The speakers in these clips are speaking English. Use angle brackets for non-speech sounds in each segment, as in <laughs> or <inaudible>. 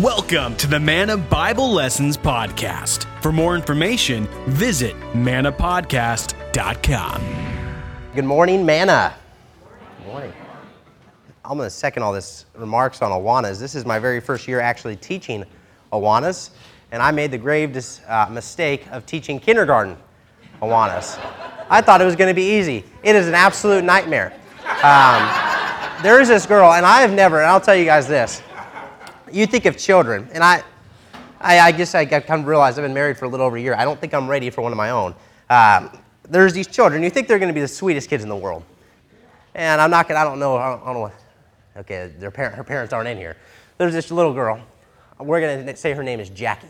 Welcome to the Manna Bible Lessons Podcast. For more information, visit mannapodcast.com. Good morning, Manna. Good morning. I'm going to second all this remarks on Awanas. This is my very first year actually teaching Awanas, and I made the grave dis- uh, mistake of teaching kindergarten Awanas. I thought it was going to be easy. It is an absolute nightmare. Um, there is this girl, and I have never, and I'll tell you guys this. You think of children, and I, I, I guess I kind of realized I've been married for a little over a year. I don't think I'm ready for one of my own. Um, there's these children. You think they're going to be the sweetest kids in the world, and I'm not going. I don't know. I don't, I don't know. What, okay, their parent, her parents aren't in here. There's this little girl. We're going to say her name is Jackie.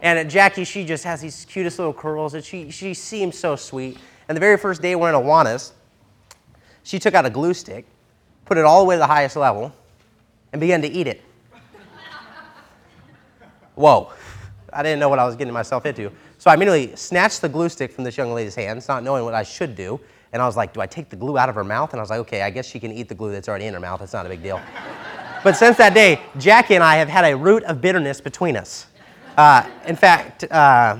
And Jackie, she just has these cutest little curls, and she, she seems so sweet. And the very first day we're in Awanas, she took out a glue stick, put it all the way to the highest level, and began to eat it. Whoa. I didn't know what I was getting myself into. So I immediately snatched the glue stick from this young lady's hands, not knowing what I should do. And I was like, do I take the glue out of her mouth? And I was like, okay, I guess she can eat the glue that's already in her mouth. It's not a big deal. <laughs> but since that day, Jackie and I have had a root of bitterness between us. Uh, in fact, uh,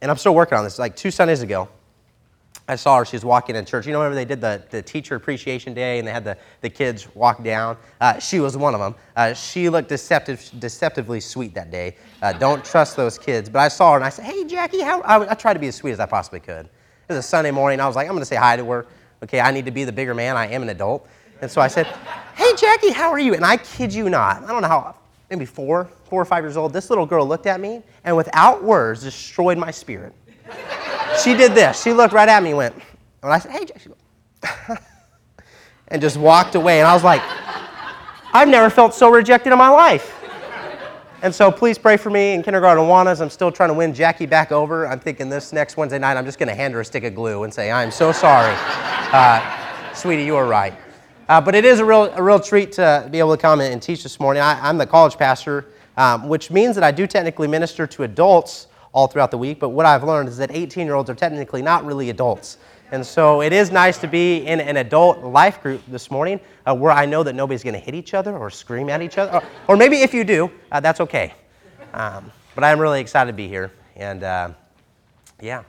and I'm still working on this, like two Sundays ago, I saw her. She was walking in church. You know, whenever they did the, the teacher appreciation day and they had the, the kids walk down? Uh, she was one of them. Uh, she looked deceptive, deceptively sweet that day. Uh, don't trust those kids. But I saw her and I said, Hey, Jackie, how? I, I tried to be as sweet as I possibly could. It was a Sunday morning. I was like, I'm going to say hi to her. Okay, I need to be the bigger man. I am an adult. And so I said, Hey, Jackie, how are you? And I kid you not, I don't know how, maybe four, four or five years old, this little girl looked at me and without words destroyed my spirit she did this. She looked right at me and went, and I said, hey, Jack. She <laughs> and just walked away. And I was like, I've never felt so rejected in my life. And so please pray for me in kindergarten Awanas. I'm still trying to win Jackie back over. I'm thinking this next Wednesday night, I'm just going to hand her a stick of glue and say, I'm so sorry. <laughs> Uh, sweetie, you were right. Uh, but it is a real, a real treat to be able to come and teach this morning. I, am the college pastor, um, which means that I do technically minister to adults all throughout the week. But what I've learned is that 18 year olds are technically not really adults. And so it is nice to be in an adult life group this morning uh, where I know that nobody's going to hit each other or scream at each other. Or, or maybe if you do, uh, that's okay. Um, but I'm really excited to be here. And uh, yeah,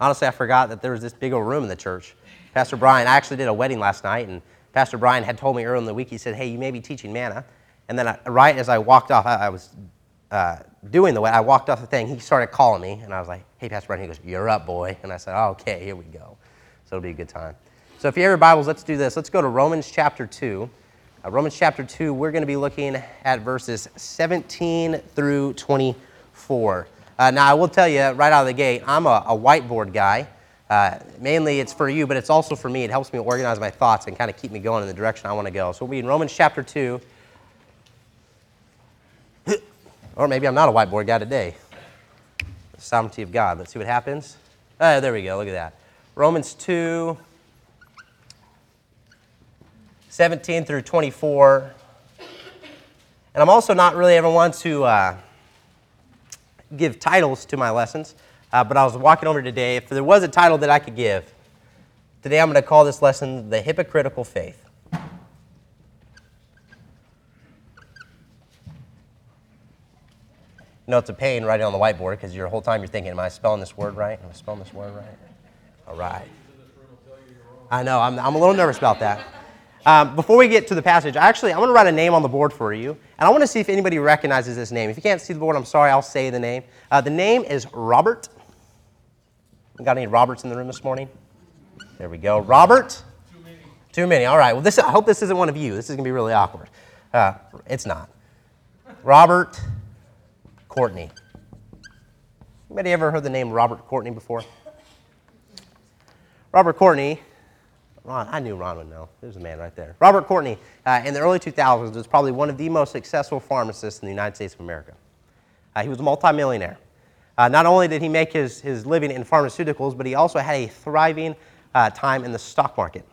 honestly, I forgot that there was this big old room in the church. Pastor Brian, I actually did a wedding last night, and Pastor Brian had told me earlier in the week, he said, Hey, you may be teaching manna. And then I, right as I walked off, I, I was uh, doing the way I walked off the thing, he started calling me, and I was like, hey, Pastor Brandon. He goes, you're up, boy. And I said, oh, okay, here we go. So it'll be a good time. So if you have your Bibles, let's do this. Let's go to Romans chapter 2. Uh, Romans chapter 2, we're going to be looking at verses 17 through 24. Uh, now, I will tell you right out of the gate, I'm a, a whiteboard guy. Uh, mainly it's for you, but it's also for me. It helps me organize my thoughts and kind of keep me going in the direction I want to go. So we'll be in Romans chapter 2, or maybe I'm not a whiteboard guy today. The sovereignty of God. Let's see what happens. Uh, there we go. Look at that. Romans 2, 17 through 24. And I'm also not really ever one to uh, give titles to my lessons, uh, but I was walking over today. If there was a title that I could give, today I'm going to call this lesson The Hypocritical Faith. It's a pain writing on the whiteboard because your whole time you're thinking, am I spelling this word right? Am I spelling this word right? All right. I know, I'm, I'm a little nervous about that. Um, before we get to the passage, actually, I'm going to write a name on the board for you, and I want to see if anybody recognizes this name. If you can't see the board, I'm sorry, I'll say the name. Uh, the name is Robert. Got any Roberts in the room this morning? There we go. Robert? Too many. Too many. All right. Well, this, I hope this isn't one of you. This is going to be really awkward. Uh, it's not. Robert Courtney. Anybody ever heard the name Robert Courtney before? Robert Courtney, Ron, I knew Ron would know. There's a man right there. Robert Courtney, uh, in the early 2000s, was probably one of the most successful pharmacists in the United States of America. Uh, he was a multimillionaire. Uh, not only did he make his, his living in pharmaceuticals, but he also had a thriving uh, time in the stock market.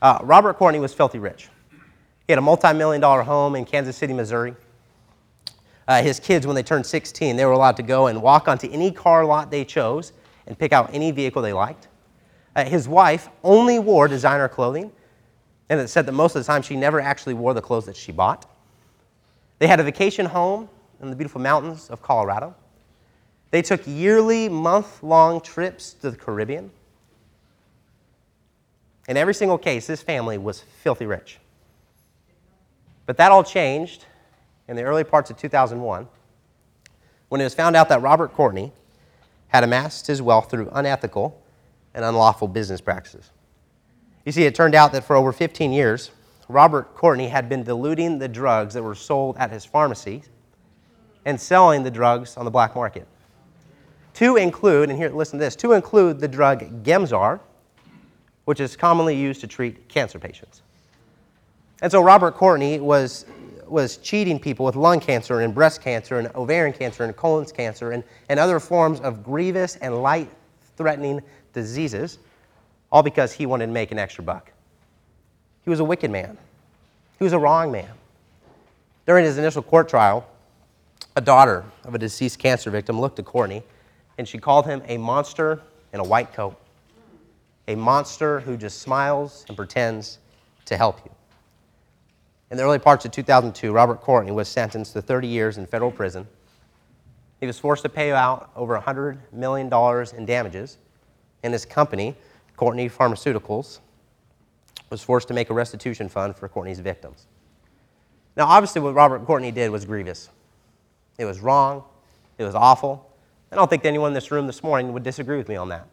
Uh, Robert Courtney was filthy rich. He had a multi-million dollar home in Kansas City, Missouri uh, his kids, when they turned 16, they were allowed to go and walk onto any car lot they chose and pick out any vehicle they liked. Uh, his wife only wore designer clothing, and it said that most of the time she never actually wore the clothes that she bought. They had a vacation home in the beautiful mountains of Colorado. They took yearly, month long trips to the Caribbean. In every single case, this family was filthy rich. But that all changed in the early parts of 2001 when it was found out that Robert Courtney had amassed his wealth through unethical and unlawful business practices. You see, it turned out that for over 15 years, Robert Courtney had been diluting the drugs that were sold at his pharmacy and selling the drugs on the black market. To include, and here, listen to this, to include the drug Gemzar, which is commonly used to treat cancer patients. And so Robert Courtney was, was cheating people with lung cancer and breast cancer and ovarian cancer and colon cancer and, and other forms of grievous and life threatening diseases, all because he wanted to make an extra buck. He was a wicked man, he was a wrong man. During his initial court trial, a daughter of a deceased cancer victim looked at Courtney and she called him a monster in a white coat, a monster who just smiles and pretends to help you. In the early parts of 2002, Robert Courtney was sentenced to 30 years in federal prison. He was forced to pay out over $100 million in damages, and his company, Courtney Pharmaceuticals, was forced to make a restitution fund for Courtney's victims. Now, obviously, what Robert Courtney did was grievous. It was wrong, it was awful. I don't think anyone in this room this morning would disagree with me on that.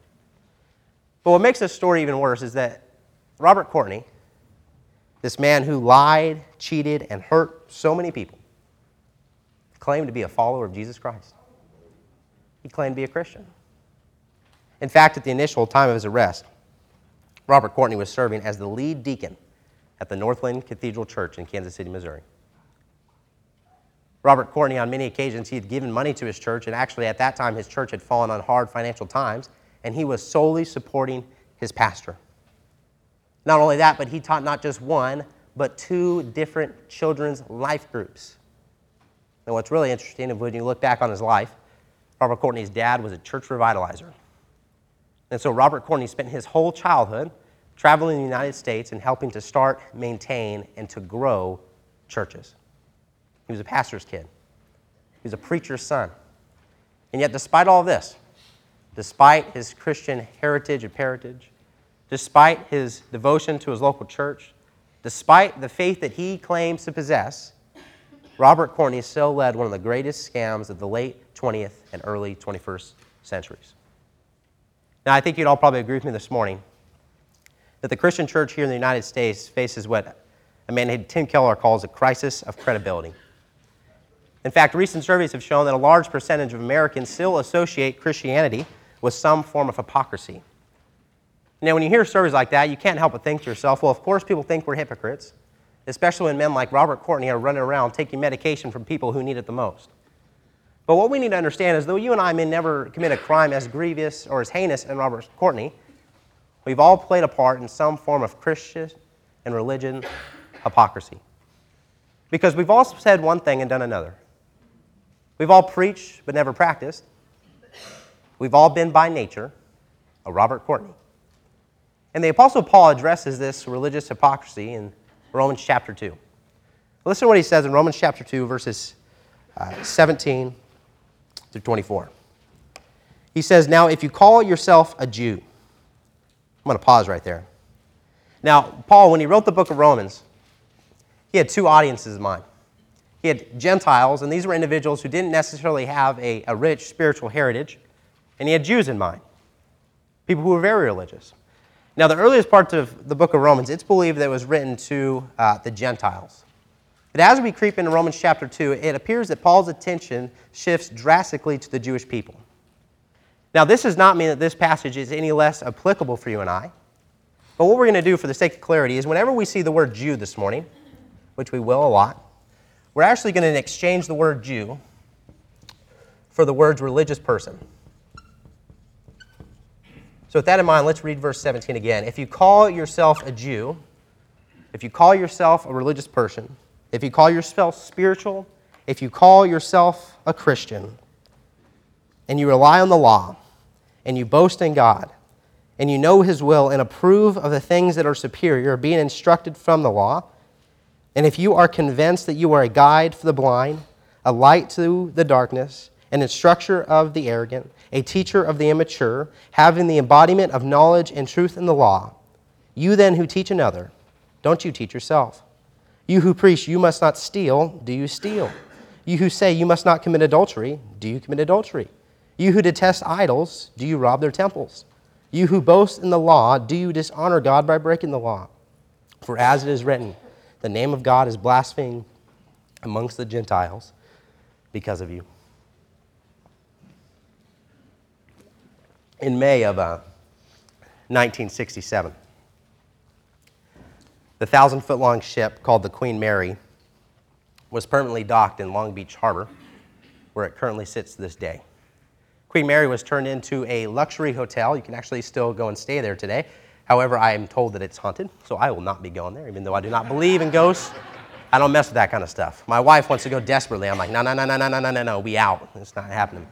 But what makes this story even worse is that Robert Courtney, this man who lied, cheated, and hurt so many people, claimed to be a follower of Jesus Christ. He claimed to be a Christian. In fact, at the initial time of his arrest, Robert Courtney was serving as the lead deacon at the Northland Cathedral Church in Kansas City, Missouri. Robert Courtney, on many occasions, he had given money to his church, and actually at that time his church had fallen on hard financial times, and he was solely supporting his pastor. Not only that, but he taught not just one, but two different children's life groups. And what's really interesting is when you look back on his life, Robert Courtney's dad was a church revitalizer. And so Robert Courtney spent his whole childhood traveling the United States and helping to start, maintain, and to grow churches. He was a pastor's kid. He was a preacher's son. And yet, despite all this, despite his Christian heritage and parentage, despite his devotion to his local church, despite the faith that he claims to possess, Robert Courtney still led one of the greatest scams of the late 20th and early 21st centuries. Now, I think you'd all probably agree with me this morning that the Christian church here in the United States faces what a man named Tim Keller calls a crisis of credibility. In fact, recent surveys have shown that a large percentage of Americans still associate Christianity with some form of hypocrisy. Now, when you hear stories like that, you can't help but think to yourself, well, of course, people think we're hypocrites, especially when men like Robert Courtney are running around taking medication from people who need it the most. But what we need to understand is though you and I may never commit a crime as grievous or as heinous as Robert Courtney, we've all played a part in some form of Christian and religion hypocrisy. Because we've all said one thing and done another. We've all preached but never practiced. We've all been by nature a Robert Courtney. And the Apostle Paul addresses this religious hypocrisy in Romans chapter 2. Listen to what he says in Romans chapter 2, verses uh, 17 through 24. He says, Now, if you call yourself a Jew, I'm going to pause right there. Now, Paul, when he wrote the book of Romans, he had two audiences in mind. He had Gentiles, and these were individuals who didn't necessarily have a, a rich spiritual heritage, and he had Jews in mind, people who were very religious. Now, the earliest parts of the book of Romans, it's believed that it was written to uh, the Gentiles. But as we creep into Romans chapter 2, it appears that Paul's attention shifts drastically to the Jewish people. Now, this does not mean that this passage is any less applicable for you and I. But what we're going to do for the sake of clarity is whenever we see the word Jew this morning, which we will a lot, we're actually going to exchange the word Jew for the words religious person. So, with that in mind, let's read verse 17 again. If you call yourself a Jew, if you call yourself a religious person, if you call yourself spiritual, if you call yourself a Christian, and you rely on the law, and you boast in God, and you know His will and approve of the things that are superior, being instructed from the law, And if you are convinced that you are a guide for the blind, a light to the darkness, an instructor of the arrogant, a teacher of the immature, having the embodiment of knowledge and truth in the law, you then who teach another, don't you teach yourself? You who preach, you must not steal, do you steal? You who say you must not commit adultery, do you commit adultery? You who detest idols, do you rob their temples? You who boast in the law, do you dishonor God by breaking the law? For as it is written, the name of God is blasphemed amongst the Gentiles because of you. In May of uh, 1967, the thousand foot long ship called the Queen Mary was permanently docked in Long Beach Harbor, where it currently sits to this day. Queen Mary was turned into a luxury hotel. You can actually still go and stay there today. However, I am told that it's haunted, so I will not be going there, even though I do not believe in ghosts. I don't mess with that kind of stuff. My wife wants to go desperately. I'm like, no, no, no, no, no, no, no, no, no, we out. It's not happening.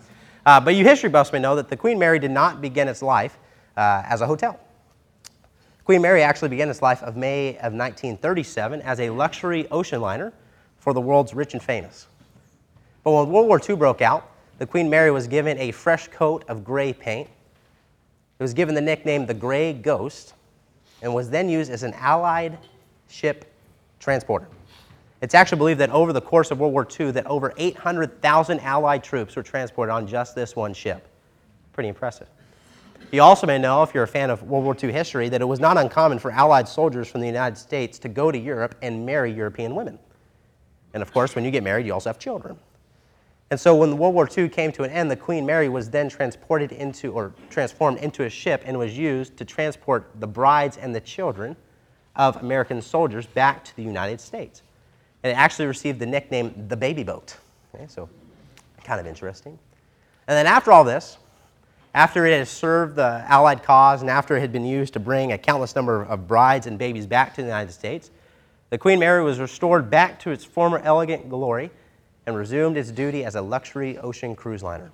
Uh, but you history buffs may know that the Queen Mary did not begin its life uh, as a hotel. Queen Mary actually began its life of May of 1937 as a luxury ocean liner for the world's rich and famous. But when World War II broke out, the Queen Mary was given a fresh coat of gray paint. It was given the nickname the Gray Ghost and was then used as an Allied ship transporter. It's actually believed that over the course of World War II that over 800,000 Allied troops were transported on just this one ship. Pretty impressive. You also may know, if you're a fan of World War II history, that it was not uncommon for Allied soldiers from the United States to go to Europe and marry European women. And of course, when you get married, you also have children. And so when World War II came to an end, the Queen Mary was then transported into or transformed into a ship and was used to transport the brides and the children of American soldiers back to the United States. And it actually received the nickname the baby boat. Okay, so kind of interesting. And then after all this, after it had served the Allied cause and after it had been used to bring a countless number of brides and babies back to the United States, the Queen Mary was restored back to its former elegant glory and resumed its duty as a luxury ocean cruise liner.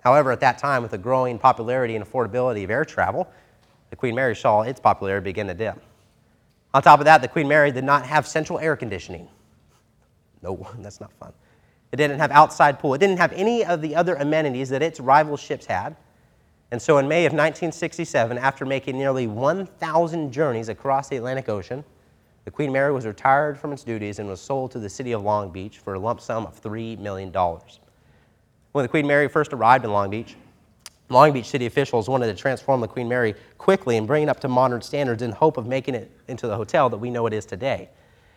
However, at that time, with the growing popularity and affordability of air travel, the Queen Mary saw its popularity begin to dip. On top of that, the Queen Mary did not have central air conditioning. No, <laughs> that's not fun. It didn't have outside pool. It didn't have any of the other amenities that its rival ships had. And so in May of 1967, after making nearly 1,000 journeys across the Atlantic Ocean, the Queen Mary was retired from its duties and was sold to the city of Long Beach for a lump sum of $3 million. When the Queen Mary first arrived in Long Beach, Long Beach city officials wanted to transform the Queen Mary quickly and bring it up to modern standards in hope of making it into the hotel that we know it is today.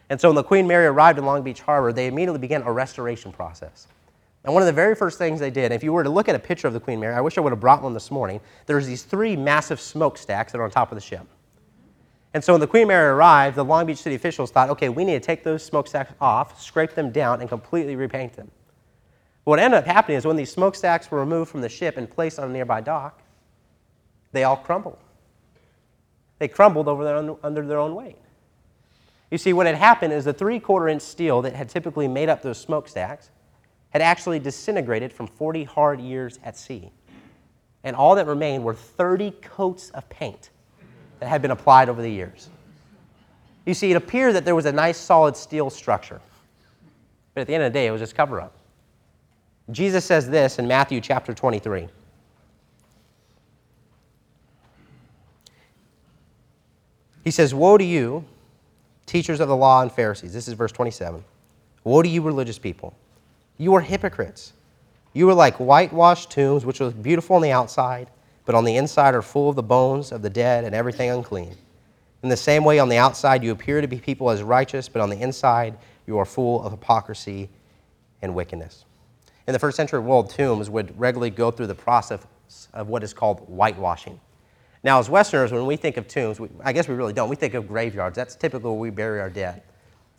And so when the Queen Mary arrived in Long Beach Harbor, they immediately began a restoration process. And one of the very first things they did, if you were to look at a picture of the Queen Mary, I wish I would have brought one this morning, there's these three massive smokestacks that are on top of the ship. And so when the Queen Mary arrived, the Long Beach city officials thought, okay, we need to take those smokestacks off, scrape them down, and completely repaint them. What ended up happening is when these smokestacks were removed from the ship and placed on a nearby dock, they all crumbled. They crumbled over their own, under their own weight. You see, what had happened is the three quarter inch steel that had typically made up those smokestacks had actually disintegrated from 40 hard years at sea. And all that remained were 30 coats of paint that had been applied over the years. You see, it appeared that there was a nice solid steel structure. But at the end of the day, it was just cover up. Jesus says this in Matthew chapter 23. He says, Woe to you, teachers of the law and Pharisees. This is verse 27. Woe to you, religious people. You are hypocrites. You are like whitewashed tombs, which look beautiful on the outside but on the inside are full of the bones of the dead and everything unclean. In the same way, on the outside you appear to be people as righteous, but on the inside you are full of hypocrisy and wickedness. In the first century world, tombs would regularly go through the process of what is called whitewashing. Now, as Westerners, when we think of tombs, we, I guess we really don't. We think of graveyards. That's typically where we bury our dead.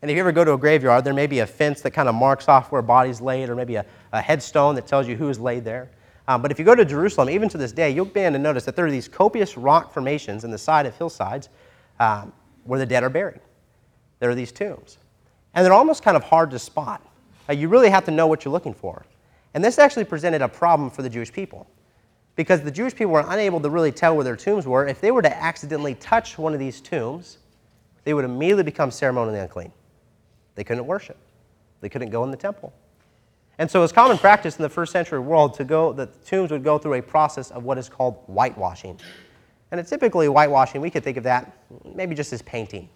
And if you ever go to a graveyard, there may be a fence that kind of marks off where a body's laid, or maybe a, a headstone that tells you who is laid there. Um, but if you go to Jerusalem, even to this day, you'll begin to notice that there are these copious rock formations in the side of hillsides um, where the dead are buried. There are these tombs. And they're almost kind of hard to spot. Uh, you really have to know what you're looking for. And this actually presented a problem for the Jewish people because the Jewish people were unable to really tell where their tombs were. If they were to accidentally touch one of these tombs, they would immediately become ceremonially unclean. They couldn't worship. They couldn't go in the temple. And so it was common practice in the first century world to go, that the tombs would go through a process of what is called whitewashing. And it's typically whitewashing, we could think of that maybe just as painting.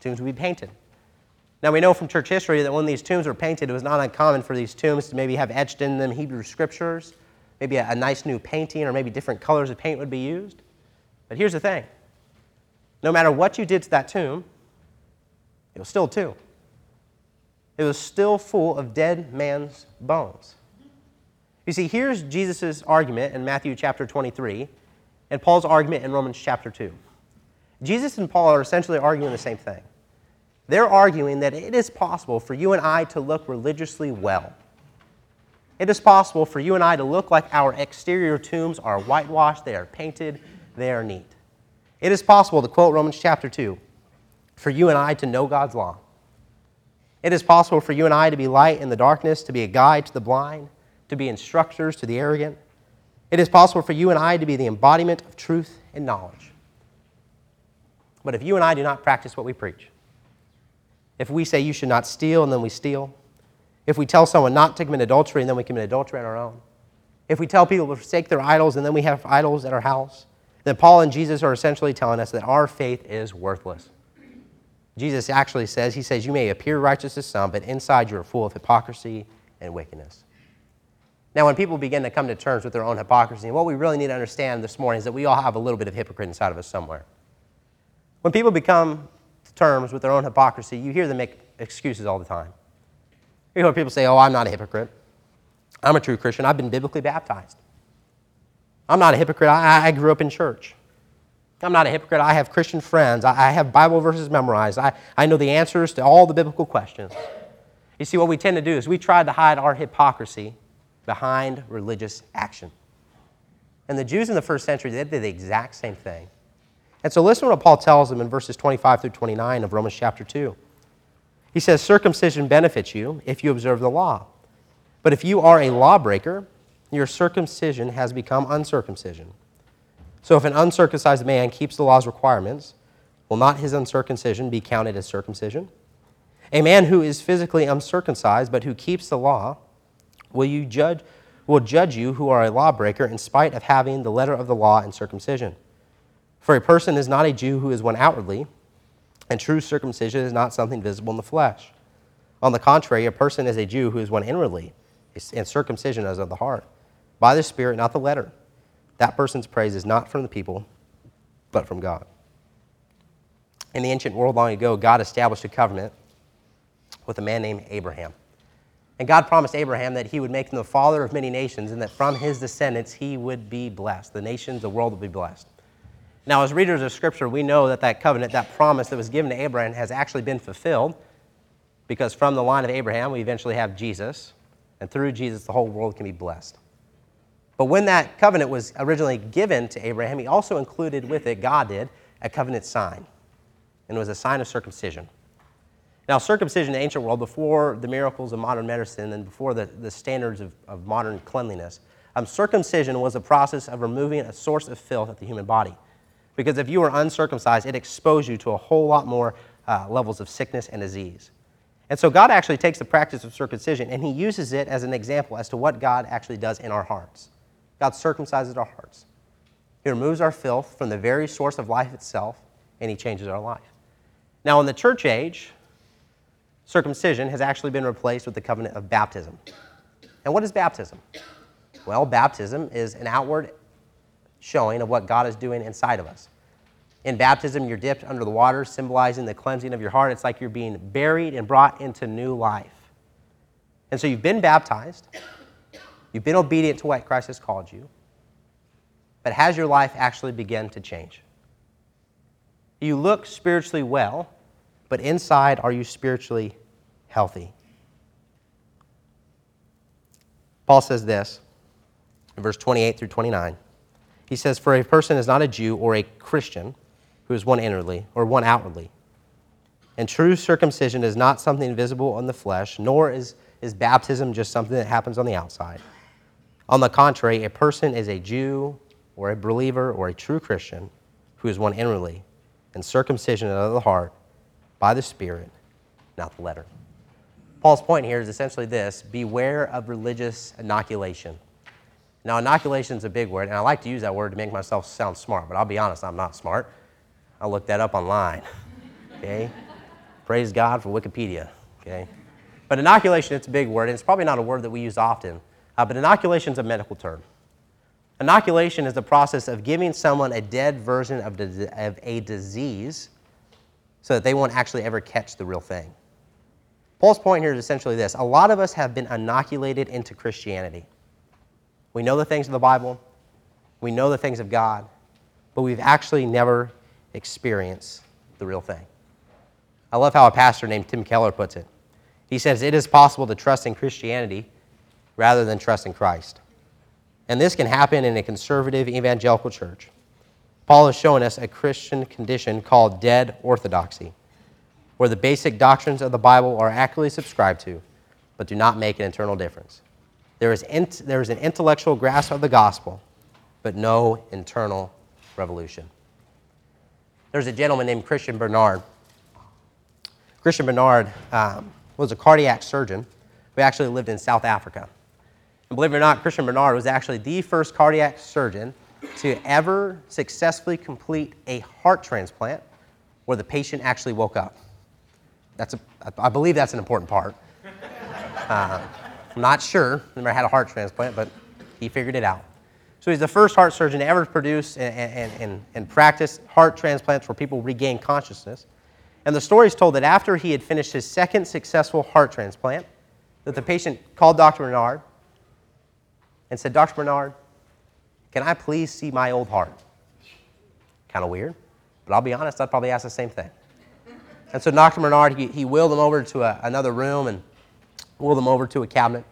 Tombs would be painted. Now we know from church history that when these tombs were painted, it was not uncommon for these tombs to maybe have etched in them Hebrew scriptures, maybe a, a nice new painting, or maybe different colors of paint would be used. But here's the thing no matter what you did to that tomb, it was still a tomb. It was still full of dead man's bones. You see, here's Jesus' argument in Matthew chapter 23 and Paul's argument in Romans chapter 2. Jesus and Paul are essentially arguing the same thing. They're arguing that it is possible for you and I to look religiously well. It is possible for you and I to look like our exterior tombs are whitewashed, they are painted, they are neat. It is possible, to quote Romans chapter 2, for you and I to know God's law. It is possible for you and I to be light in the darkness, to be a guide to the blind, to be instructors to the arrogant. It is possible for you and I to be the embodiment of truth and knowledge. But if you and I do not practice what we preach, if we say you should not steal and then we steal, if we tell someone not to commit adultery and then we commit adultery on our own, if we tell people to forsake their idols and then we have idols at our house, then Paul and Jesus are essentially telling us that our faith is worthless. Jesus actually says, He says, You may appear righteous to some, but inside you are full of hypocrisy and wickedness. Now, when people begin to come to terms with their own hypocrisy, what we really need to understand this morning is that we all have a little bit of hypocrite inside of us somewhere. When people become terms with their own hypocrisy, you hear them make excuses all the time. You hear people say, Oh, I'm not a hypocrite. I'm a true Christian. I've been biblically baptized. I'm not a hypocrite. I, I grew up in church. I'm not a hypocrite. I have Christian friends. I, I have Bible verses memorized. I, I know the answers to all the biblical questions. You see, what we tend to do is we try to hide our hypocrisy behind religious action. And the Jews in the first century, they did the exact same thing. And so listen to what Paul tells them in verses 25 through 29 of Romans chapter 2. He says, Circumcision benefits you if you observe the law. But if you are a lawbreaker, your circumcision has become uncircumcision. So if an uncircumcised man keeps the law's requirements, will not his uncircumcision be counted as circumcision? A man who is physically uncircumcised but who keeps the law, will you judge will judge you who are a lawbreaker in spite of having the letter of the law and circumcision. For a person is not a Jew who is one outwardly, and true circumcision is not something visible in the flesh. On the contrary, a person is a Jew who is one inwardly, and circumcision is of the heart by the Spirit, not the letter. That person's praise is not from the people, but from God. In the ancient world long ago, God established a covenant with a man named Abraham. And God promised Abraham that he would make him the father of many nations and that from his descendants he would be blessed. The nations, the world would be blessed. Now, as readers of Scripture, we know that that covenant, that promise that was given to Abraham, has actually been fulfilled because from the line of Abraham, we eventually have Jesus, and through Jesus, the whole world can be blessed. But when that covenant was originally given to Abraham, he also included with it, God did, a covenant sign. And it was a sign of circumcision. Now, circumcision in the ancient world, before the miracles of modern medicine and before the, the standards of, of modern cleanliness, um, circumcision was a process of removing a source of filth at the human body. Because if you were uncircumcised, it exposed you to a whole lot more uh, levels of sickness and disease. And so God actually takes the practice of circumcision and he uses it as an example as to what God actually does in our hearts. God circumcises our hearts. He removes our filth from the very source of life itself, and He changes our life. Now, in the church age, circumcision has actually been replaced with the covenant of baptism. And what is baptism? Well, baptism is an outward showing of what God is doing inside of us. In baptism, you're dipped under the water, symbolizing the cleansing of your heart. It's like you're being buried and brought into new life. And so you've been baptized, You've been obedient to what Christ has called you. But has your life actually begun to change? You look spiritually well, but inside, are you spiritually healthy? Paul says this in verse 28 through 29. He says, For a person is not a Jew or a Christian who is one inwardly or one outwardly. And true circumcision is not something visible in the flesh, nor is, is baptism just something that happens on the outside. On the contrary, a person is a Jew or a believer or a true Christian who is one inwardly, and circumcision of the heart by the Spirit, not the letter. Paul's point here is essentially this beware of religious inoculation. Now, inoculation is a big word, and I like to use that word to make myself sound smart, but I'll be honest, I'm not smart. I looked that up online. <laughs> Okay? Praise God for Wikipedia. Okay? But inoculation, it's a big word, and it's probably not a word that we use often. Uh, but inoculation is a medical term. Inoculation is the process of giving someone a dead version of, of a disease so that they won't actually ever catch the real thing. Paul's point here is essentially this a lot of us have been inoculated into Christianity. We know the things of the Bible, we know the things of God, but we've actually never experienced the real thing. I love how a pastor named Tim Keller puts it. He says, It is possible to trust in Christianity rather than trust in Christ. And this can happen in a conservative evangelical church. Paul is showing us a Christian condition called dead orthodoxy where the basic doctrines of the Bible are accurately subscribed to, but do not make an internal difference. There is, int- there is an intellectual grasp of the gospel, but no internal revolution. There's a gentleman named Christian Barnard. Christian Barnard um, was a cardiac surgeon who actually lived in South Africa. And believe it or not, Christian Barnard was actually the first cardiac surgeon to ever successfully complete a heart transplant where the patient actually woke up. That's a, I believe that's an important part. Uh, I'm not sure. I never had a heart transplant, but he figured it out. So he's the first heart surgeon ever to ever produce and, and, and, and practice heart transplants where people regain consciousness. And the story is told that after he had finished his second successful heart transplant, that the patient called Dr. Barnard and said, Dr. Barnard, can I please see my old heart? Kind of weird, but I'll be honest, I'd probably ask the same thing. And so Dr. Barnard, he, he wheeled him over to a, another room and wheeled them over to a cabinet,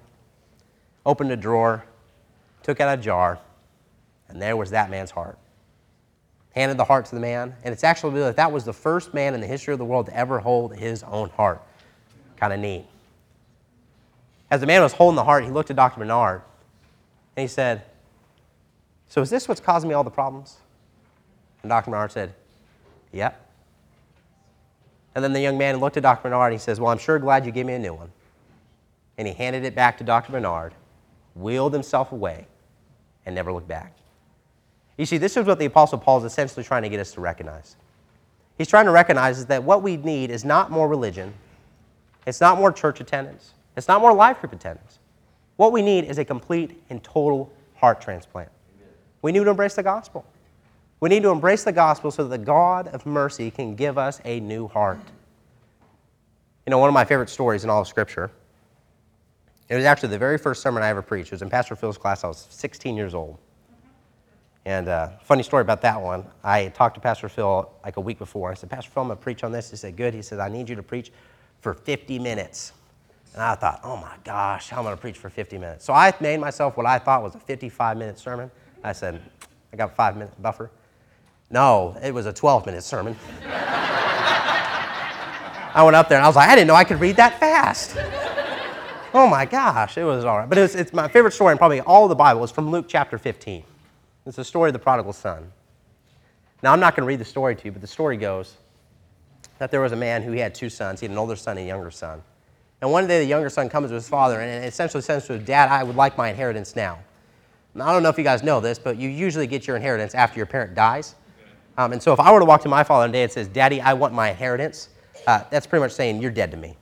opened a drawer, took out a jar, and there was that man's heart. Handed the heart to the man, and it's actually that that was the first man in the history of the world to ever hold his own heart. Kind of neat. As the man was holding the heart, he looked at Dr. Barnard and he said, So is this what's causing me all the problems? And Dr. Barnard said, Yep. And then the young man looked at Dr. Barnard and he says, Well, I'm sure glad you gave me a new one. And he handed it back to Dr. Barnard, wheeled himself away, and never looked back. You see, this is what the Apostle Paul is essentially trying to get us to recognize. He's trying to recognize that what we need is not more religion, it's not more church attendance, it's not more life group attendance. What we need is a complete and total heart transplant. We need to embrace the gospel. We need to embrace the gospel so that the God of mercy can give us a new heart. You know, one of my favorite stories in all of Scripture, it was actually the very first sermon I ever preached. It was in Pastor Phil's class. I was 16 years old. And uh, funny story about that one. I talked to Pastor Phil like a week before. I said, Pastor Phil, I'm going to preach on this. He said, Good. He said, I need you to preach for 50 minutes. And I thought, oh my gosh, how am I going to preach for 50 minutes? So I made myself what I thought was a 55 minute sermon. I said, I got a five minute buffer. No, it was a 12 minute sermon. <laughs> I went up there and I was like, I didn't know I could read that fast. Oh my gosh, it was all right. But it was, it's my favorite story in probably all the Bible is from Luke chapter 15. It's the story of the prodigal son. Now, I'm not going to read the story to you, but the story goes that there was a man who had two sons. He had an older son and a younger son. And one day the younger son comes to his father and essentially says to his dad, I would like my inheritance now. Now, I don't know if you guys know this, but you usually get your inheritance after your parent dies. Um, and so if I were to walk to my father today and says, Daddy, I want my inheritance, uh, that's pretty much saying, You're dead to me.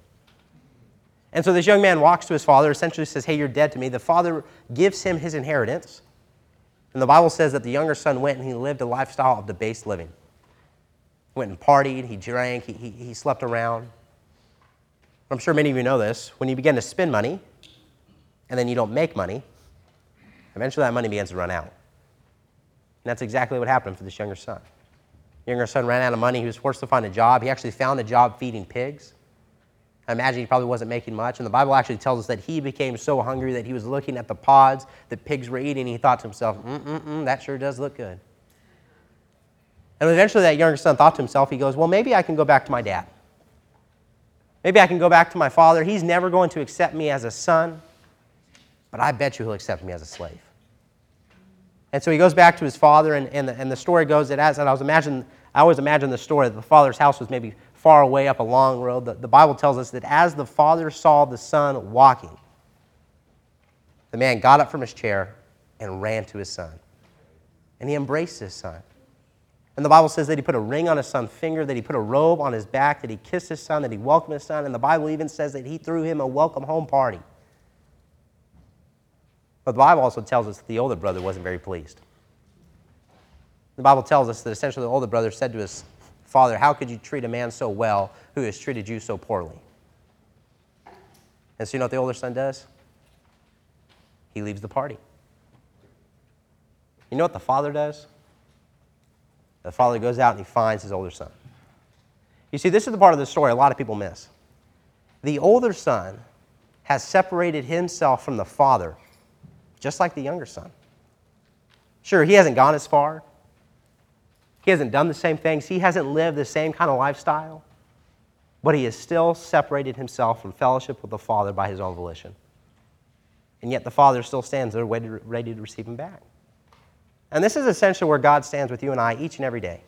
And so this young man walks to his father, essentially says, Hey, you're dead to me. The father gives him his inheritance. And the Bible says that the younger son went and he lived a lifestyle of debased living. He went and partied, he drank, he, he, he slept around. I'm sure many of you know this. When you begin to spend money and then you don't make money, eventually that money begins to run out. And that's exactly what happened for this younger son younger son ran out of money. He was forced to find a job. He actually found a job feeding pigs. I imagine he probably wasn't making much. And the Bible actually tells us that he became so hungry that he was looking at the pods that pigs were eating. He thought to himself, mm, mm, mm, that sure does look good. And eventually that younger son thought to himself, he goes, well, maybe I can go back to my dad. Maybe I can go back to my father. He's never going to accept me as a son, but I bet you he'll accept me as a slave. And so he goes back to his father, and, and, the, and the story goes that as and I was imagine, I always imagine the story that the father's house was maybe far away up a long road. The, the Bible tells us that as the father saw the son walking, the man got up from his chair and ran to his son. And he embraced his son. And the Bible says that he put a ring on his son's finger, that he put a robe on his back, that he kissed his son, that he welcomed his son. And the Bible even says that he threw him a welcome home party. But the Bible also tells us that the older brother wasn't very pleased. The Bible tells us that essentially the older brother said to his father, How could you treat a man so well who has treated you so poorly? And so you know what the older son does? He leaves the party. You know what the father does? The father goes out and he finds his older son. You see, this is the part of the story a lot of people miss. The older son has separated himself from the father, just like the younger son. Sure, he hasn't gone as far, he hasn't done the same things, he hasn't lived the same kind of lifestyle, but he has still separated himself from fellowship with the father by his own volition. And yet the father still stands there ready to receive him back. And this is essentially where God stands with you and I each and every day.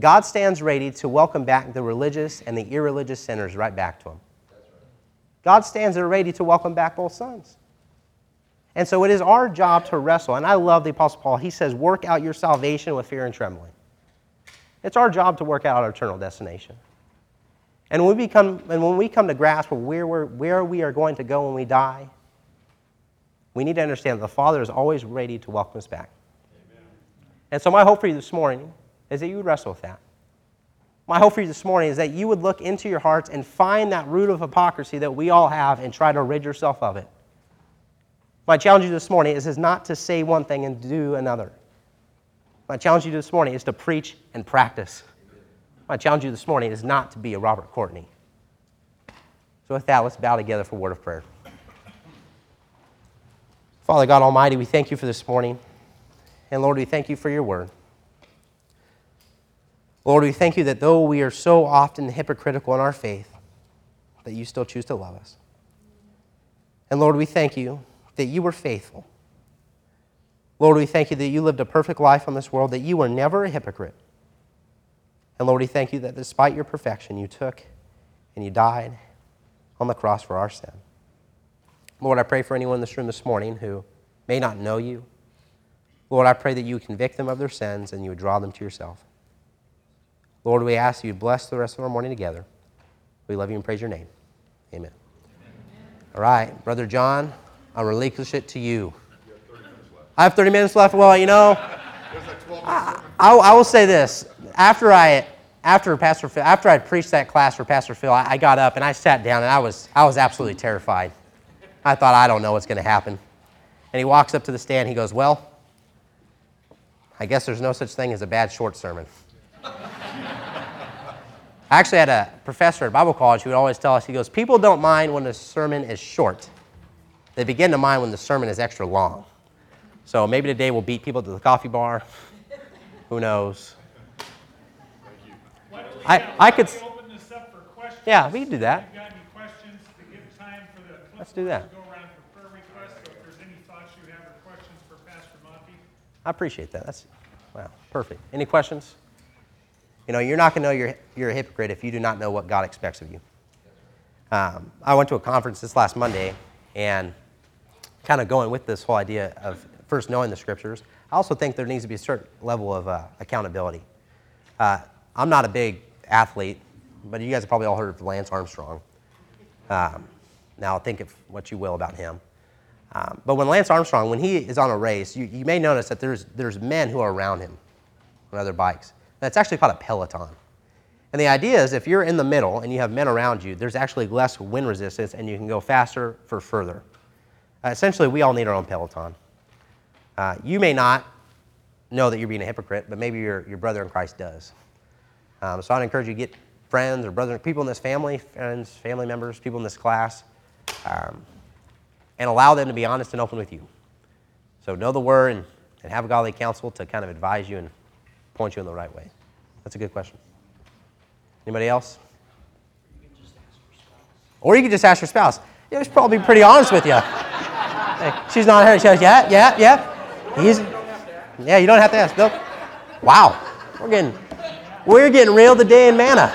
God stands ready to welcome back the religious and the irreligious sinners right back to Him. God stands there ready to welcome back both sons. And so it is our job to wrestle. And I love the Apostle Paul. He says, Work out your salvation with fear and trembling. It's our job to work out our eternal destination. And when we, become, and when we come to grasp where, we're, where we are going to go when we die, we need to understand that the Father is always ready to welcome us back. Amen. And so, my hope for you this morning is that you would wrestle with that. My hope for you this morning is that you would look into your hearts and find that root of hypocrisy that we all have and try to rid yourself of it. My challenge you this morning is, is not to say one thing and do another. My challenge you this morning is to preach and practice. My challenge you this morning is not to be a Robert Courtney. So, with that, let's bow together for a word of prayer. Father God Almighty, we thank you for this morning. And Lord, we thank you for your word. Lord, we thank you that though we are so often hypocritical in our faith, that you still choose to love us. And Lord, we thank you that you were faithful. Lord, we thank you that you lived a perfect life on this world, that you were never a hypocrite. And Lord, we thank you that despite your perfection, you took and you died on the cross for our sin. Lord, I pray for anyone in this room this morning who may not know you, Lord, I pray that you convict them of their sins and you would draw them to yourself. Lord, we ask you to bless the rest of our morning together. We love you and praise your name. Amen. Amen. All right, Brother John, I'll relinquish it to you. you have I have 30 minutes left. Well, you know, I, I, I, will say this. After I, after Pastor Phil, after I preached that class for Pastor Phil, I, I got up and I sat down and I was, I was absolutely terrified. I thought, I don't know what's going to happen. And he walks up to the stand. He goes, Well, I guess there's no such thing as a bad short sermon. <laughs> I actually had a professor at Bible college who would always tell us, he goes, People don't mind when the sermon is short. They begin to mind when the sermon is extra long. So maybe today we'll beat people to the coffee bar. Who knows? I, I could. Yeah, we can do that. Let's do that. I appreciate that. That's wow, perfect. Any questions? You know, you're not going to know you're, you're a hypocrite if you do not know what God expects of you. Um, I went to a conference this last Monday, and kind of going with this whole idea of first knowing the scriptures, I also think there needs to be a certain level of uh, accountability. Uh, I'm not a big athlete, but you guys have probably all heard of Lance Armstrong. Um, now, think of what you will about him. Um, but when Lance Armstrong, when he is on a race, you, you may notice that there's, there's men who are around him on other bikes. That's actually called a peloton. And the idea is if you're in the middle and you have men around you, there's actually less wind resistance and you can go faster for further. Uh, essentially, we all need our own peloton. Uh, you may not know that you're being a hypocrite, but maybe your, your brother in Christ does. Um, so I'd encourage you to get friends or brother, people in this family, friends, family members, people in this class, um, and allow them to be honest and open with you. So know the word and, and have a godly counsel to kind of advise you and point you in the right way. That's a good question. Anybody else? Or you could just ask your spouse. Yeah, she's probably pretty honest with you. Hey, she's not here. She goes, yeah, yeah, yeah. He's, yeah, you don't have to ask. Nope. Wow. We're getting, we're getting real today in manna.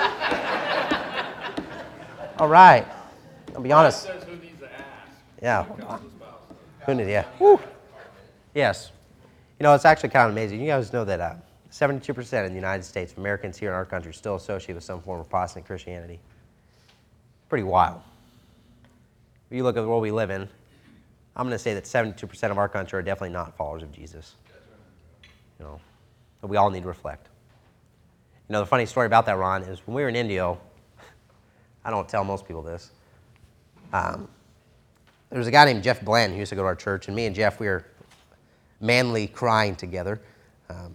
All right. I'll be honest. Who needs. Yeah. Who knew? Yeah. Woo. Yes. You know, it's actually kind of amazing. You guys know that uh, 72% in the United States of Americans here in our country still associate with some form of Protestant Christianity. Pretty wild. You look at the world we live in, I'm going to say that 72% of our country are definitely not followers of Jesus. You know, we all need to reflect. You know, the funny story about that, Ron, is when we were in Indio, <laughs> I don't tell most people this. Um, there was a guy named Jeff Bland who used to go to our church, and me and Jeff, we were manly crying together. Um,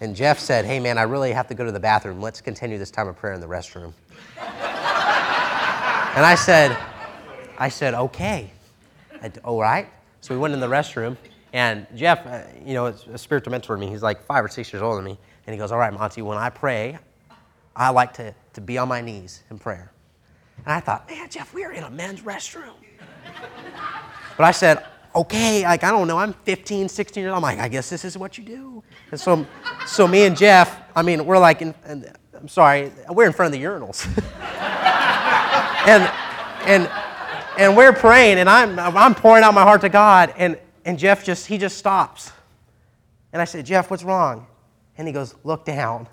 and Jeff said, Hey, man, I really have to go to the bathroom. Let's continue this time of prayer in the restroom. <laughs> and I said, I said, okay. I, all right. So we went in the restroom, and Jeff, uh, you know, is a spiritual mentor to me. He's like five or six years older than me. And he goes, All right, Monty, when I pray, I like to, to be on my knees in prayer. And I thought, Man, Jeff, we are in a men's restroom. but I said, Okay, like, I don't know, I'm 15, 16 years old. I'm like, I guess this is what you do. And so, so me and Jeff, I mean, we're like, in, in, I'm sorry, we're in front of the urinals. <laughs> and, and, and we're praying, and I'm, I'm pouring out my heart to God, and, and Jeff just, he just stops. And I said, Jeff, what's wrong? And he goes, look down.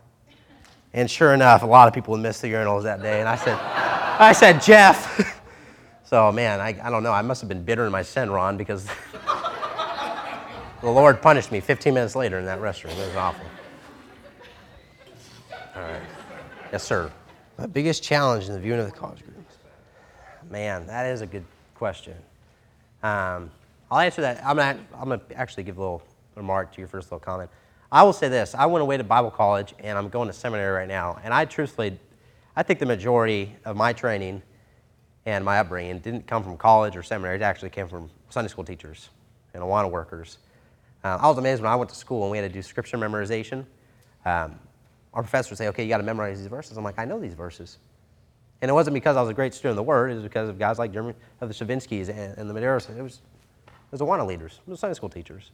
And sure enough, a lot of people would miss the urinals that day. And I said, I said, Jeff. <laughs> so, man, I, I don't know. I must have been bitter in my sin, Ron, because <laughs> the Lord punished me 15 minutes later in that restroom. It was awful. All right. Yes, sir. My biggest challenge in the viewing of the college groups. Man, that is a good question. Um, I'll answer that. I'm gonna, I'm gonna actually give a little remark to your first little comment. I will say this: I went away to Bible college, and I'm going to seminary right now. And I truthfully, I think the majority of my training and my upbringing didn't come from college or seminary. It actually came from Sunday school teachers and Awana workers. Uh, I was amazed when I went to school and we had to do scripture memorization. Um, our professor would say, "Okay, you got to memorize these verses." I'm like, "I know these verses." And it wasn't because I was a great student of the Word. It was because of guys like Jeremy, of the Shavinskys and, and the Medeiros. It was, it was Awana leaders. It was Sunday school teachers.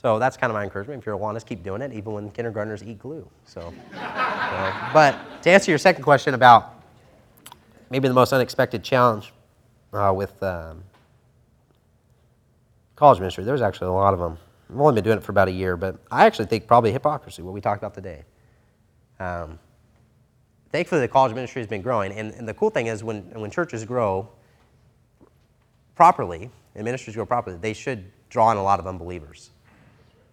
So that's kind of my encouragement. If you're Awanas, keep doing it, even when kindergartners eat glue. So, <laughs> uh, but to answer your second question about maybe the most unexpected challenge uh, with um, college ministry, there's actually a lot of them. I've only been doing it for about a year, but I actually think probably hypocrisy, what we talked about today. Um, thankfully, the college ministry has been growing. And, and the cool thing is, when, when churches grow properly and ministries grow properly, they should draw in a lot of unbelievers.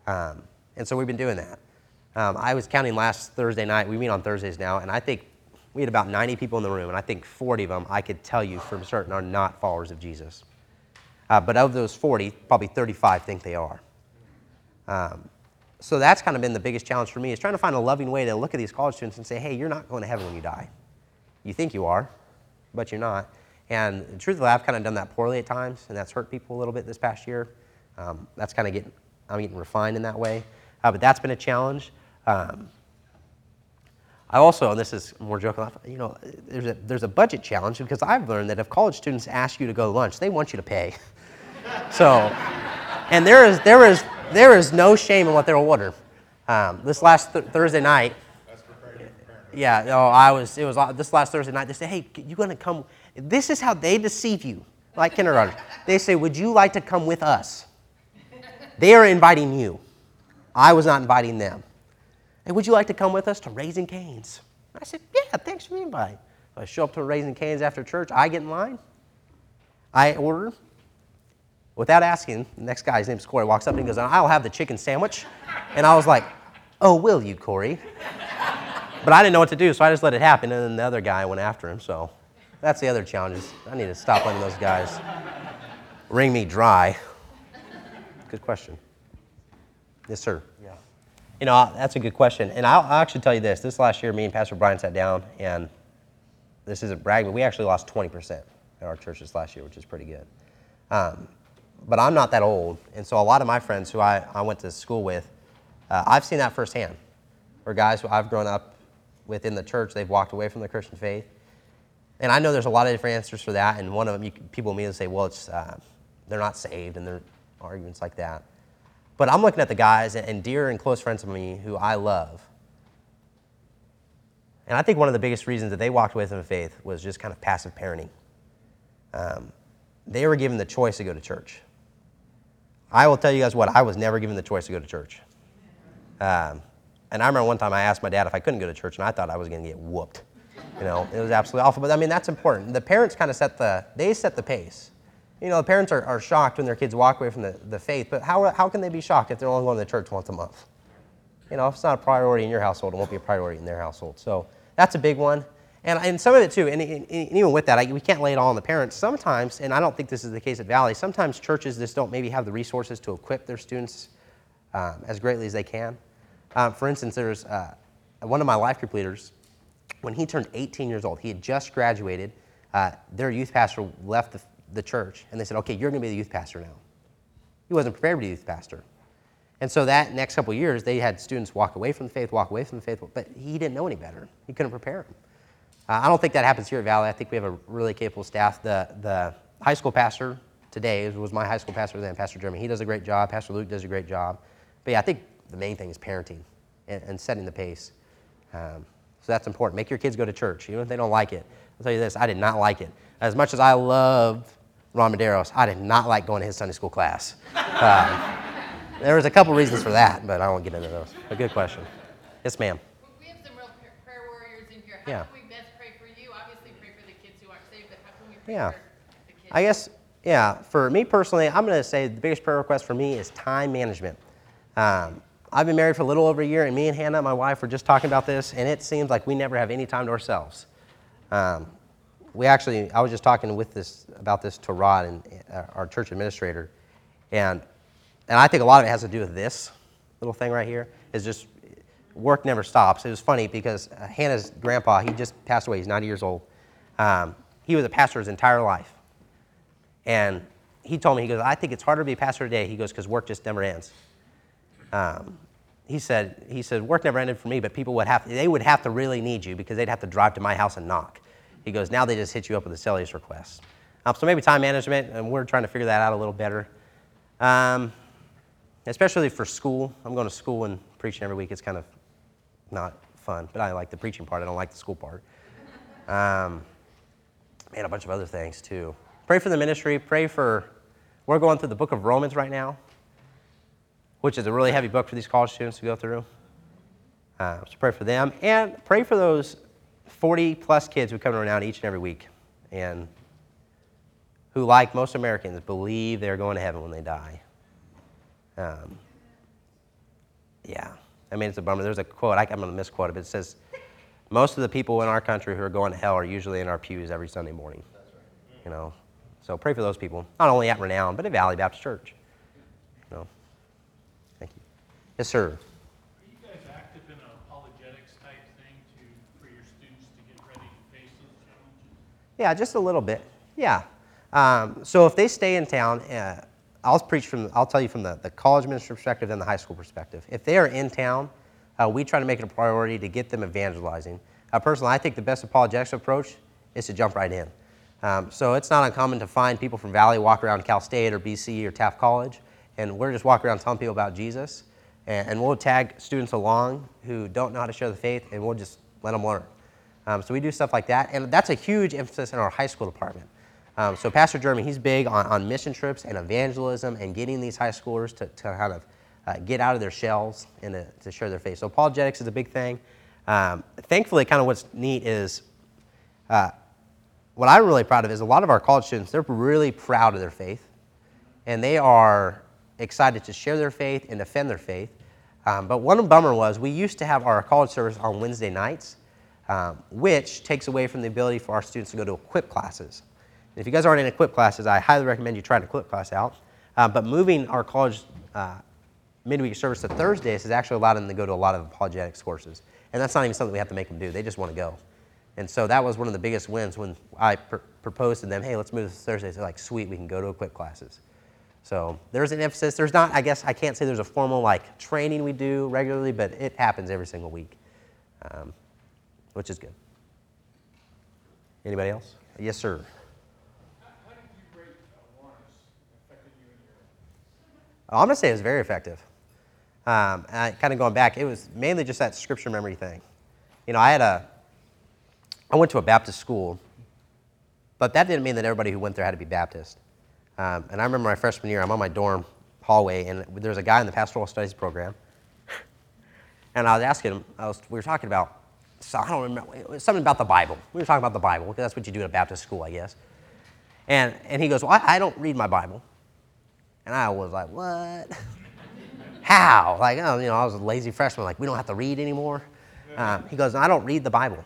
Um, and so we've been doing that. Um, I was counting last Thursday night. We meet on Thursdays now, and I think we had about 90 people in the room, and I think 40 of them I could tell you for certain are not followers of Jesus. Uh, but of those 40, probably 35 think they are. Um, so that's kind of been the biggest challenge for me is trying to find a loving way to look at these college students and say, hey, you're not going to heaven when you die. You think you are, but you're not. And truthfully, I've kind of done that poorly at times, and that's hurt people a little bit this past year. Um, that's kind of getting, I'm getting refined in that way. Uh, but that's been a challenge. Um, I also, and this is more joking, you know, there's a, there's a budget challenge because I've learned that if college students ask you to go to lunch, they want you to pay. <laughs> so, and there is, there is, there is no shame in what they'll order. Um, this last th- Thursday night, yeah, no, I was, it was uh, this last Thursday night, they said, hey, you gonna come? This is how they deceive you, like kindergarten. They say, would you like to come with us? They are inviting you. I was not inviting them. Hey, would you like to come with us to Raising Cane's? I said, yeah, thanks for the invite. I show up to Raising Cane's after church. I get in line. I order. Without asking, the next guy, his name's Corey, walks up and he goes, I'll have the chicken sandwich. And I was like, oh, will you, Corey? But I didn't know what to do, so I just let it happen. And then the other guy went after him. So that's the other challenges. I need to stop letting those guys wring me dry. Good question. Yes, sir. Yeah. You know, that's a good question. And I'll, I'll, actually tell you this. This last year, me and Pastor Brian sat down, and this isn't bragging, but we actually lost 20% in our church this last year, which is pretty good. Um, but I'm not that old. And so a lot of my friends who I, I went to school with, uh, I've seen that firsthand. Or guys who I've grown up within the church, they've walked away from the Christian faith. And I know there's a lot of different answers for that. And one of them, you, people immediately say, well, it's, uh, they're not saved, and there are arguments like that. But I'm looking at the guys and dear and close friends of me who I love. And I think one of the biggest reasons that they walked away from the faith was just kind of passive parenting. Um, they were given the choice to go to church. I will tell you guys what, I was never given the choice to go to church. Um, and I remember one time I asked my dad if I couldn't go to church, and I thought I was going to get whooped. You know, it was absolutely awful. But I mean, that's important. The parents kind of set the, they set the pace. You know, the parents are, are shocked when their kids walk away from the, the faith, but how, how can they be shocked if they're only going to the church once a month? You know, if it's not a priority in your household, it won't be a priority in their household. So that's a big one. And, and some of it too, and, and even with that, I, we can't lay it all on the parents. Sometimes, and I don't think this is the case at Valley, sometimes churches just don't maybe have the resources to equip their students um, as greatly as they can. Um, for instance, there's uh, one of my life group leaders, when he turned 18 years old, he had just graduated. Uh, their youth pastor left the, the church, and they said, okay, you're going to be the youth pastor now. He wasn't prepared to be a youth pastor. And so that next couple years, they had students walk away from the faith, walk away from the faith, but he didn't know any better. He couldn't prepare them. Uh, I don't think that happens here at Valley. I think we have a really capable staff. The, the high school pastor today was my high school pastor then, Pastor Jeremy. He does a great job. Pastor Luke does a great job. But yeah, I think the main thing is parenting and, and setting the pace. Um, so that's important. Make your kids go to church, even if they don't like it. I'll tell you this I did not like it. As much as I love Ron Medeiros, I did not like going to his Sunday school class. Uh, there was a couple reasons for that, but I won't get into those. A good question. Yes, ma'am. We have some real prayer warriors in here. How Yeah. can we best pray for you? Obviously, pray for the kids who aren't saved, but how can we pray Yeah. I guess, yeah, for me personally, I'm going to say the biggest prayer request for me is time management. Um, I've been married for a little over a year, and me and Hannah, my wife, were just talking about this, and it seems like we never have any time to ourselves. Um, we actually, I was just talking with this about this to Rod and uh, our church administrator, and and I think a lot of it has to do with this little thing right here. Is just work never stops. It was funny because uh, Hannah's grandpa, he just passed away. He's 90 years old. Um, he was a pastor his entire life, and he told me, he goes, I think it's harder to be a pastor today. He goes, because work just never ends. Um, he said, he said, work never ended for me, but people would have, they would have to really need you because they'd have to drive to my house and knock. He goes, now they just hit you up with a sales request. Um, so maybe time management, and we're trying to figure that out a little better. Um, especially for school. I'm going to school and preaching every week. It's kind of not fun, but I like the preaching part. I don't like the school part. Um, and a bunch of other things too. Pray for the ministry. Pray for, we're going through the book of Romans right now, which is a really heavy book for these college students to go through. Uh, so pray for them. And pray for those 40 plus kids who come around each and every week and who, like most Americans, believe they're going to heaven when they die. Um, yeah, I mean, it's a bummer. There's a quote, I, I'm going to misquote it, but it says, most of the people in our country who are going to hell are usually in our pews every Sunday morning. You know, so pray for those people, not only at Renown, but at Valley Baptist Church. You know, thank you. Yes, sir. Are you guys active in apologetics type thing to, for your students to get ready to face those challenges? Yeah, just a little bit. Yeah. Um, so if they stay in town, uh, I'll preach from, I'll tell you from the, the college ministry perspective and the high school perspective. If they are in town, uh, we try to make it a priority to get them evangelizing. Uh, personally, I think the best apologetics approach is to jump right in. Um, so it's not uncommon to find people from Valley walk around Cal State or BC or Taft College, and we're just walking around telling people about Jesus, and, and we'll tag students along who don't know how to share the faith, and we'll just let them learn. Um, so we do stuff like that, and that's a huge emphasis in our high school department. Um, so Pastor Jeremy, he's big on, on mission trips and evangelism and getting these high schoolers to, to kind of uh, get out of their shells and to, to share their faith. So apologetics is a big thing. Um, thankfully, kind of what's neat is uh, what I'm really proud of is a lot of our college students, they're really proud of their faith, and they are excited to share their faith and defend their faith. Um, but one bummer was we used to have our college service on Wednesday nights, um, which takes away from the ability for our students to go to equip classes. And if you guys aren't in equip classes, I highly recommend you try an equip class out. Uh, but moving our college uh, midweek service to Thursdays has actually allowed them to go to a lot of apologetics courses. And that's not even something we have to make them do, they just want to go. And so that was one of the biggest wins when I pr- proposed to them, hey, let's move to Thursdays. They're like, sweet, we can go to equip classes. So there's an emphasis. There's not, I guess, I can't say there's a formal like training we do regularly, but it happens every single week, um, which is good. Anybody else? Yes, sir. How, how did you rate Awareness affected you in your Oh, I'm going to say it was very effective. Um, and kind of going back, it was mainly just that scripture memory thing. You know, I had a, I went to a Baptist school, but that didn't mean that everybody who went there had to be Baptist. Um, and I remember my freshman year, I'm on my dorm hallway, and there was a guy in the pastoral studies program. And I was asking him, I was, we were talking about, so I don't remember, something about the Bible. We were talking about the Bible, because that's what you do at a Baptist school, I guess. And, and he goes, Well, I, I don't read my Bible. And I was like, What? <laughs> How? Like, oh, you know, I was a lazy freshman, like, we don't have to read anymore. Um, he goes, I don't read the Bible.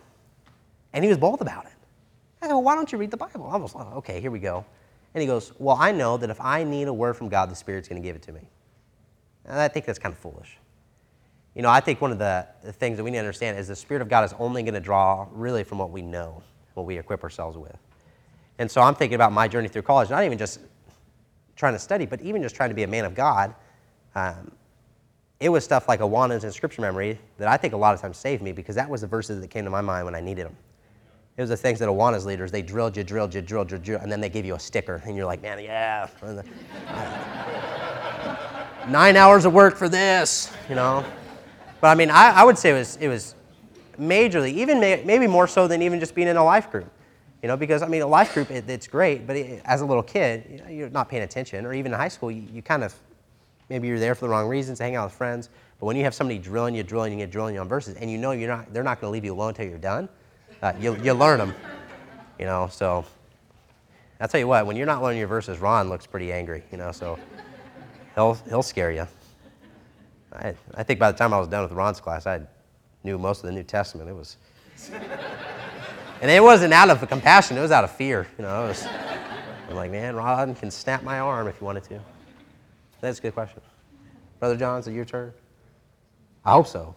And he was bold about it. I said, Well, why don't you read the Bible? I was like, Okay, here we go. And he goes, Well, I know that if I need a word from God, the Spirit's going to give it to me. And I think that's kind of foolish. You know, I think one of the, the things that we need to understand is the Spirit of God is only going to draw really from what we know, what we equip ourselves with. And so I'm thinking about my journey through college, not even just trying to study, but even just trying to be a man of God. Um, it was stuff like Awanas and scripture memory that I think a lot of times saved me because that was the verses that came to my mind when I needed them. It was the things that Awanas leaders, they drilled you, drilled you, drilled you, drilled, and then they give you a sticker, and you're like, man, yeah. <laughs> Nine hours of work for this, you know. But I mean, I, I would say it was, it was majorly, even may, maybe more so than even just being in a life group. You know, because I mean, a life group, it, it's great, but it, as a little kid, you you're not paying attention, or even in high school, you, you kind of, maybe you're there for the wrong reasons, to hang out with friends. But when you have somebody drilling you, drilling you, drilling you on verses, and you know you're not, they're not going to leave you alone until you're done, uh, you, you learn them. You know, so I'll tell you what, when you're not learning your verses, Ron looks pretty angry, you know, so he'll, he'll scare you. I, I think by the time I was done with Ron's class, I knew most of the New Testament. It was, and it wasn't out of compassion, it was out of fear, you know. It was, I'm like, man, Ron can snap my arm if he wanted to. That's a good question. Brother John, is it your turn? I hope so.